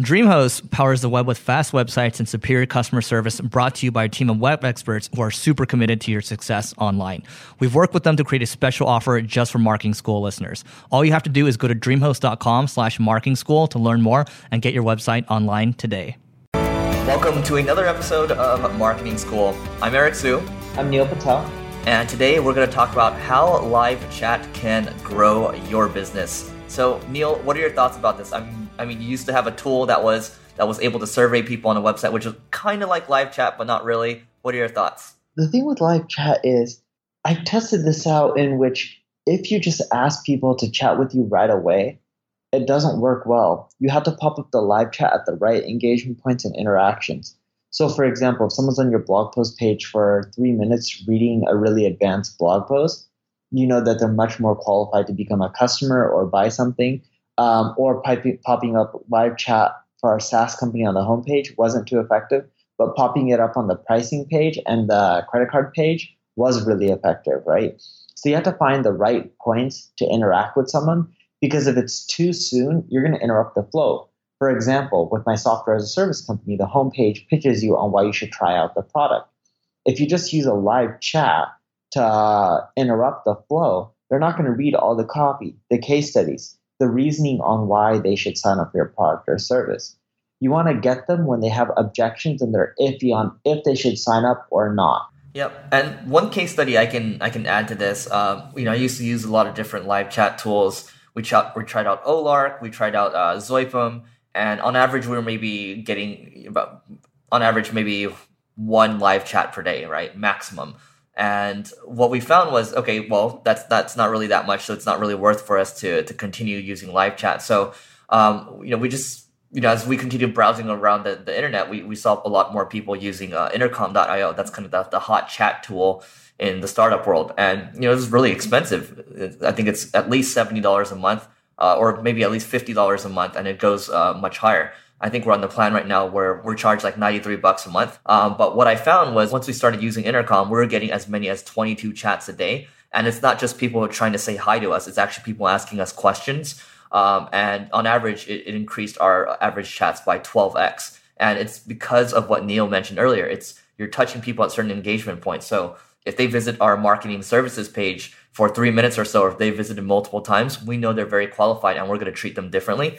DreamHost powers the web with fast websites and superior customer service brought to you by a team of web experts who are super committed to your success online. We've worked with them to create a special offer just for marketing school listeners. All you have to do is go to dreamhost.com slash marketing school to learn more and get your website online today. Welcome to another episode of Marketing School. I'm Eric Siu. I'm Neil Patel. And today we're going to talk about how live chat can grow your business. So, Neil, what are your thoughts about this? I'm I mean, you used to have a tool that was that was able to survey people on a website, which was kind of like live chat, but not really. What are your thoughts? The thing with live chat is I tested this out in which if you just ask people to chat with you right away, it doesn't work well. You have to pop up the live chat at the right engagement points and interactions. So, for example, if someone's on your blog post page for three minutes reading a really advanced blog post, you know that they're much more qualified to become a customer or buy something um, or piping, popping up live chat for our SaaS company on the homepage wasn't too effective, but popping it up on the pricing page and the credit card page was really effective, right? So you have to find the right points to interact with someone because if it's too soon, you're going to interrupt the flow. For example, with my software as a service company, the homepage pitches you on why you should try out the product. If you just use a live chat to interrupt the flow, they're not going to read all the copy, the case studies, the reasoning on why they should sign up for your product or service. You want to get them when they have objections and they're iffy on if they should sign up or not. Yep. And one case study I can I can add to this. Uh, you know, I used to use a lot of different live chat tools. We, ch- we tried out Olark, we tried out uh, Zopim, and on average, we were maybe getting about on average maybe one live chat per day, right, maximum. And what we found was, okay, well, that's that's not really that much, so it's not really worth for us to to continue using live chat. So, um, you know, we just you know, as we continue browsing around the, the internet, we, we saw a lot more people using uh, intercom.io. That's kind of the, the hot chat tool in the startup world. And, you know, it's really expensive. I think it's at least $70 a month, uh, or maybe at least $50 a month, and it goes uh, much higher. I think we're on the plan right now where we're charged like 93 bucks a month. Um, but what I found was once we started using Intercom, we were getting as many as 22 chats a day. And it's not just people trying to say hi to us, it's actually people asking us questions. Um, and on average, it, it increased our average chats by 12x. And it's because of what Neil mentioned earlier. It's you're touching people at certain engagement points. So if they visit our marketing services page for three minutes or so, or if they visited multiple times, we know they're very qualified and we're going to treat them differently.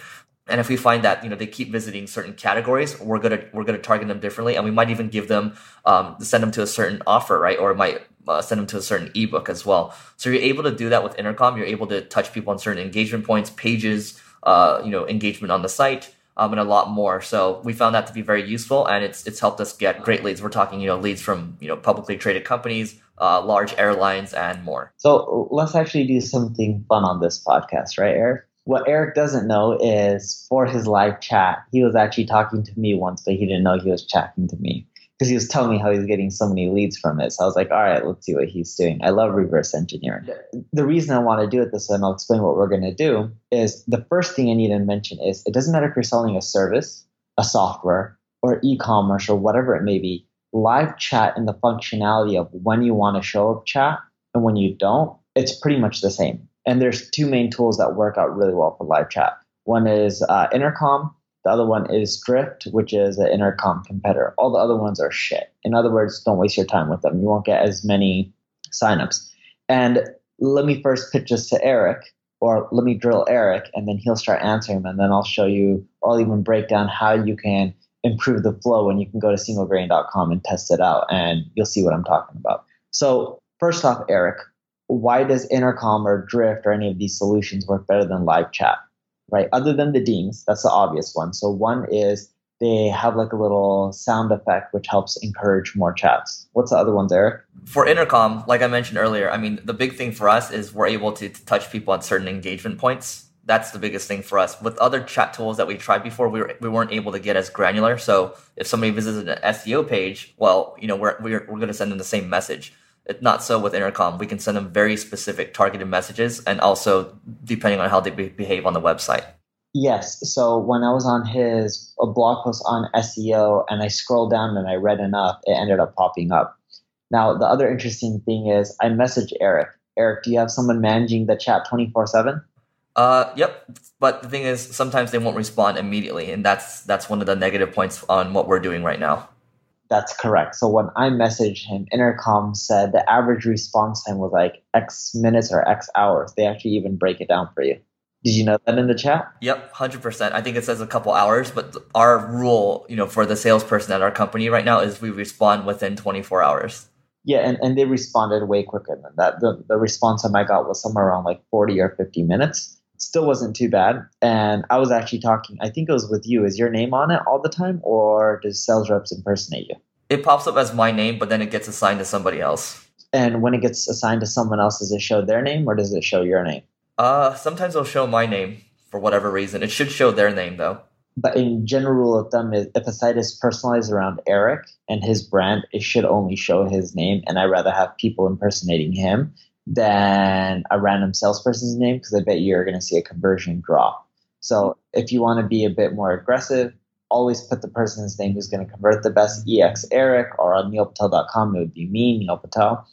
And if we find that you know they keep visiting certain categories, we're gonna we're gonna target them differently, and we might even give them um, send them to a certain offer, right? Or might uh, send them to a certain ebook as well. So you're able to do that with Intercom. You're able to touch people on certain engagement points, pages, uh, you know, engagement on the site, um, and a lot more. So we found that to be very useful, and it's it's helped us get great leads. We're talking you know leads from you know publicly traded companies, uh, large airlines, and more. So let's actually do something fun on this podcast, right, Eric? What Eric doesn't know is for his live chat, he was actually talking to me once, but he didn't know he was chatting to me because he was telling me how he's getting so many leads from it. So I was like, all right, let's see what he's doing. I love reverse engineering. The reason I want to do it this way, and I'll explain what we're going to do, is the first thing I need to mention is it doesn't matter if you're selling a service, a software, or e-commerce or whatever it may be. Live chat and the functionality of when you want to show up chat and when you don't, it's pretty much the same and there's two main tools that work out really well for live chat. One is uh, Intercom. The other one is Drift, which is an Intercom competitor. All the other ones are shit. In other words, don't waste your time with them. You won't get as many signups. And let me first pitch this to Eric, or let me drill Eric, and then he'll start answering them. And then I'll show you, or I'll even break down how you can improve the flow. And you can go to singlegrain.com and test it out, and you'll see what I'm talking about. So, first off, Eric, why does intercom or drift or any of these solutions work better than live chat right other than the dings that's the obvious one so one is they have like a little sound effect which helps encourage more chats. What's the other ones, Eric? For intercom, like I mentioned earlier, I mean the big thing for us is we're able to, to touch people at certain engagement points. That's the biggest thing for us. With other chat tools that we tried before, we, were, we weren't able to get as granular. So if somebody visits an SEO page, well, you know, we're, we're, we're going to send them the same message. It's not so with intercom. We can send them very specific targeted messages and also depending on how they be- behave on the website. Yes. So when I was on his a blog post on SEO and I scrolled down and I read enough, it ended up popping up. Now, the other interesting thing is I messaged Eric. Eric, do you have someone managing the chat 24 7? Uh, yep. But the thing is, sometimes they won't respond immediately, and that's that's one of the negative points on what we're doing right now. That's correct. So when I messaged him, Intercom said the average response time was like X minutes or X hours. They actually even break it down for you. Did you know that in the chat? Yep, hundred percent. I think it says a couple hours, but our rule, you know, for the salesperson at our company right now is we respond within twenty four hours. Yeah, and, and they responded way quicker than that. The the response time I got was somewhere around like forty or fifty minutes. Still wasn't too bad. And I was actually talking. I think it was with you. Is your name on it all the time, or does sales reps impersonate you? It pops up as my name, but then it gets assigned to somebody else. And when it gets assigned to someone else, does it show their name or does it show your name? Uh, sometimes it'll show my name for whatever reason. It should show their name though. But in general rule of thumb if a site is personalized around Eric and his brand, it should only show his name. And I'd rather have people impersonating him than a random salesperson's name because I bet you're going to see a conversion drop. So if you want to be a bit more aggressive, always put the person's name who's going to convert the best. EX Eric or on neilpatel.com, it would be me, Neil Patel.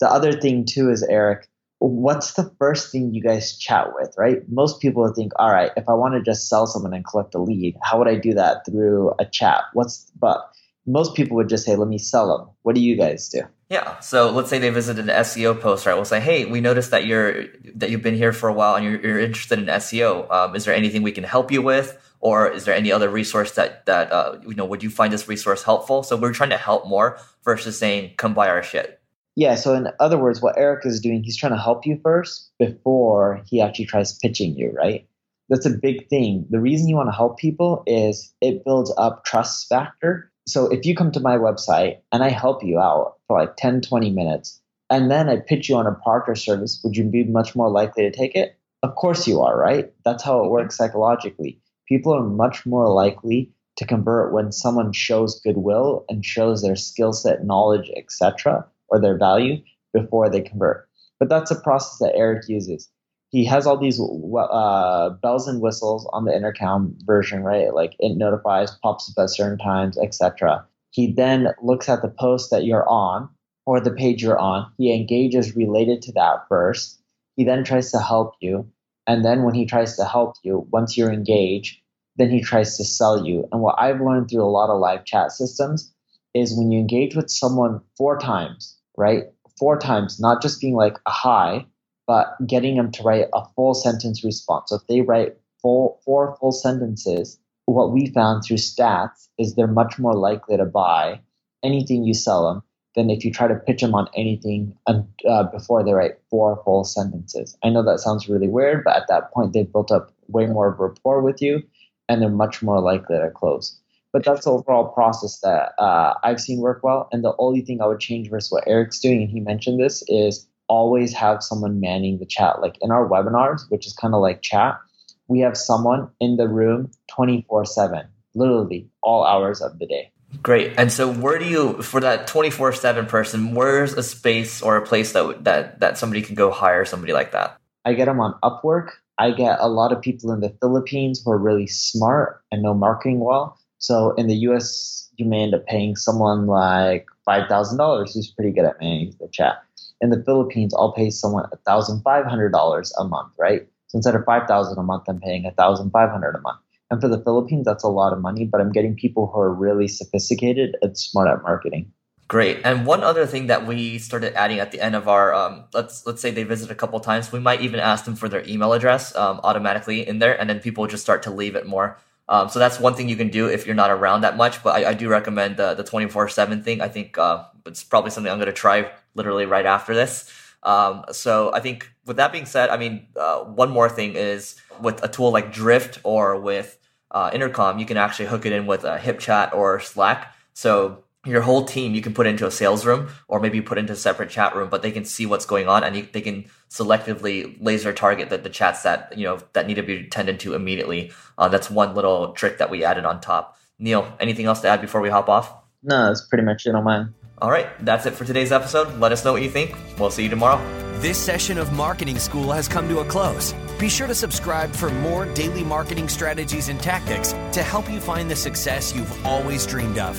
The other thing too is Eric, what's the first thing you guys chat with, right? Most people think, all right, if I want to just sell someone and collect a lead, how would I do that through a chat? What's but most people would just say, let me sell them. What do you guys do? Yeah. So let's say they visited an SEO post, right? We'll say, hey, we noticed that you're that you've been here for a while and you're, you're interested in SEO. Um, is there anything we can help you with? Or is there any other resource that that uh, you know? Would you find this resource helpful? So we're trying to help more versus saying, come buy our shit. Yeah, so in other words, what Eric is doing, he's trying to help you first before he actually tries pitching you, right? That's a big thing. The reason you want to help people is it builds up trust factor. So if you come to my website and I help you out for like 10, 20 minutes, and then I pitch you on a or service, would you be much more likely to take it? Of course you are, right? That's how it works psychologically. People are much more likely to convert when someone shows goodwill and shows their skill set, knowledge, etc or their value before they convert. But that's a process that Eric uses. He has all these uh, bells and whistles on the intercom version, right? Like it notifies, pops up at certain times, etc. He then looks at the post that you're on or the page you're on. He engages related to that first. He then tries to help you. And then when he tries to help you, once you're engaged, then he tries to sell you. And what I've learned through a lot of live chat systems is when you engage with someone four times, right? Four times, not just being like a hi, but getting them to write a full sentence response. So if they write full, four full sentences, what we found through stats is they're much more likely to buy anything you sell them than if you try to pitch them on anything uh, before they write four full sentences. I know that sounds really weird, but at that point, they've built up way more of rapport with you and they're much more likely to close. But that's the overall process that uh, I've seen work well. And the only thing I would change versus what Eric's doing, and he mentioned this, is always have someone manning the chat. Like in our webinars, which is kind of like chat, we have someone in the room 24 7, literally all hours of the day. Great. And so, where do you, for that 24 7 person, where's a space or a place that, that, that somebody can go hire somebody like that? I get them on Upwork. I get a lot of people in the Philippines who are really smart and know marketing well. So in the US, you may end up paying someone like $5,000 who's pretty good at managing the chat. In the Philippines, I'll pay someone $1,500 a month, right? So instead of 5000 a month, I'm paying 1500 a month. And for the Philippines, that's a lot of money, but I'm getting people who are really sophisticated and smart at marketing. Great. And one other thing that we started adding at the end of our um, let's let's say they visit a couple times, we might even ask them for their email address um, automatically in there, and then people just start to leave it more. Um, so that's one thing you can do if you're not around that much. But I, I do recommend the the 24 seven thing. I think uh, it's probably something I'm going to try literally right after this. Um, so I think with that being said, I mean, uh, one more thing is with a tool like Drift or with uh, intercom, you can actually hook it in with a HipChat or Slack. So your whole team you can put into a sales room or maybe put into a separate chat room, but they can see what's going on and you, they can selectively laser target the, the chats that you know that need to be attended to immediately. Uh, that's one little trick that we added on top. Neil, anything else to add before we hop off? No, that's pretty much it on mine. All right, that's it for today's episode. Let us know what you think. We'll see you tomorrow. This session of Marketing School has come to a close. Be sure to subscribe for more daily marketing strategies and tactics to help you find the success you've always dreamed of.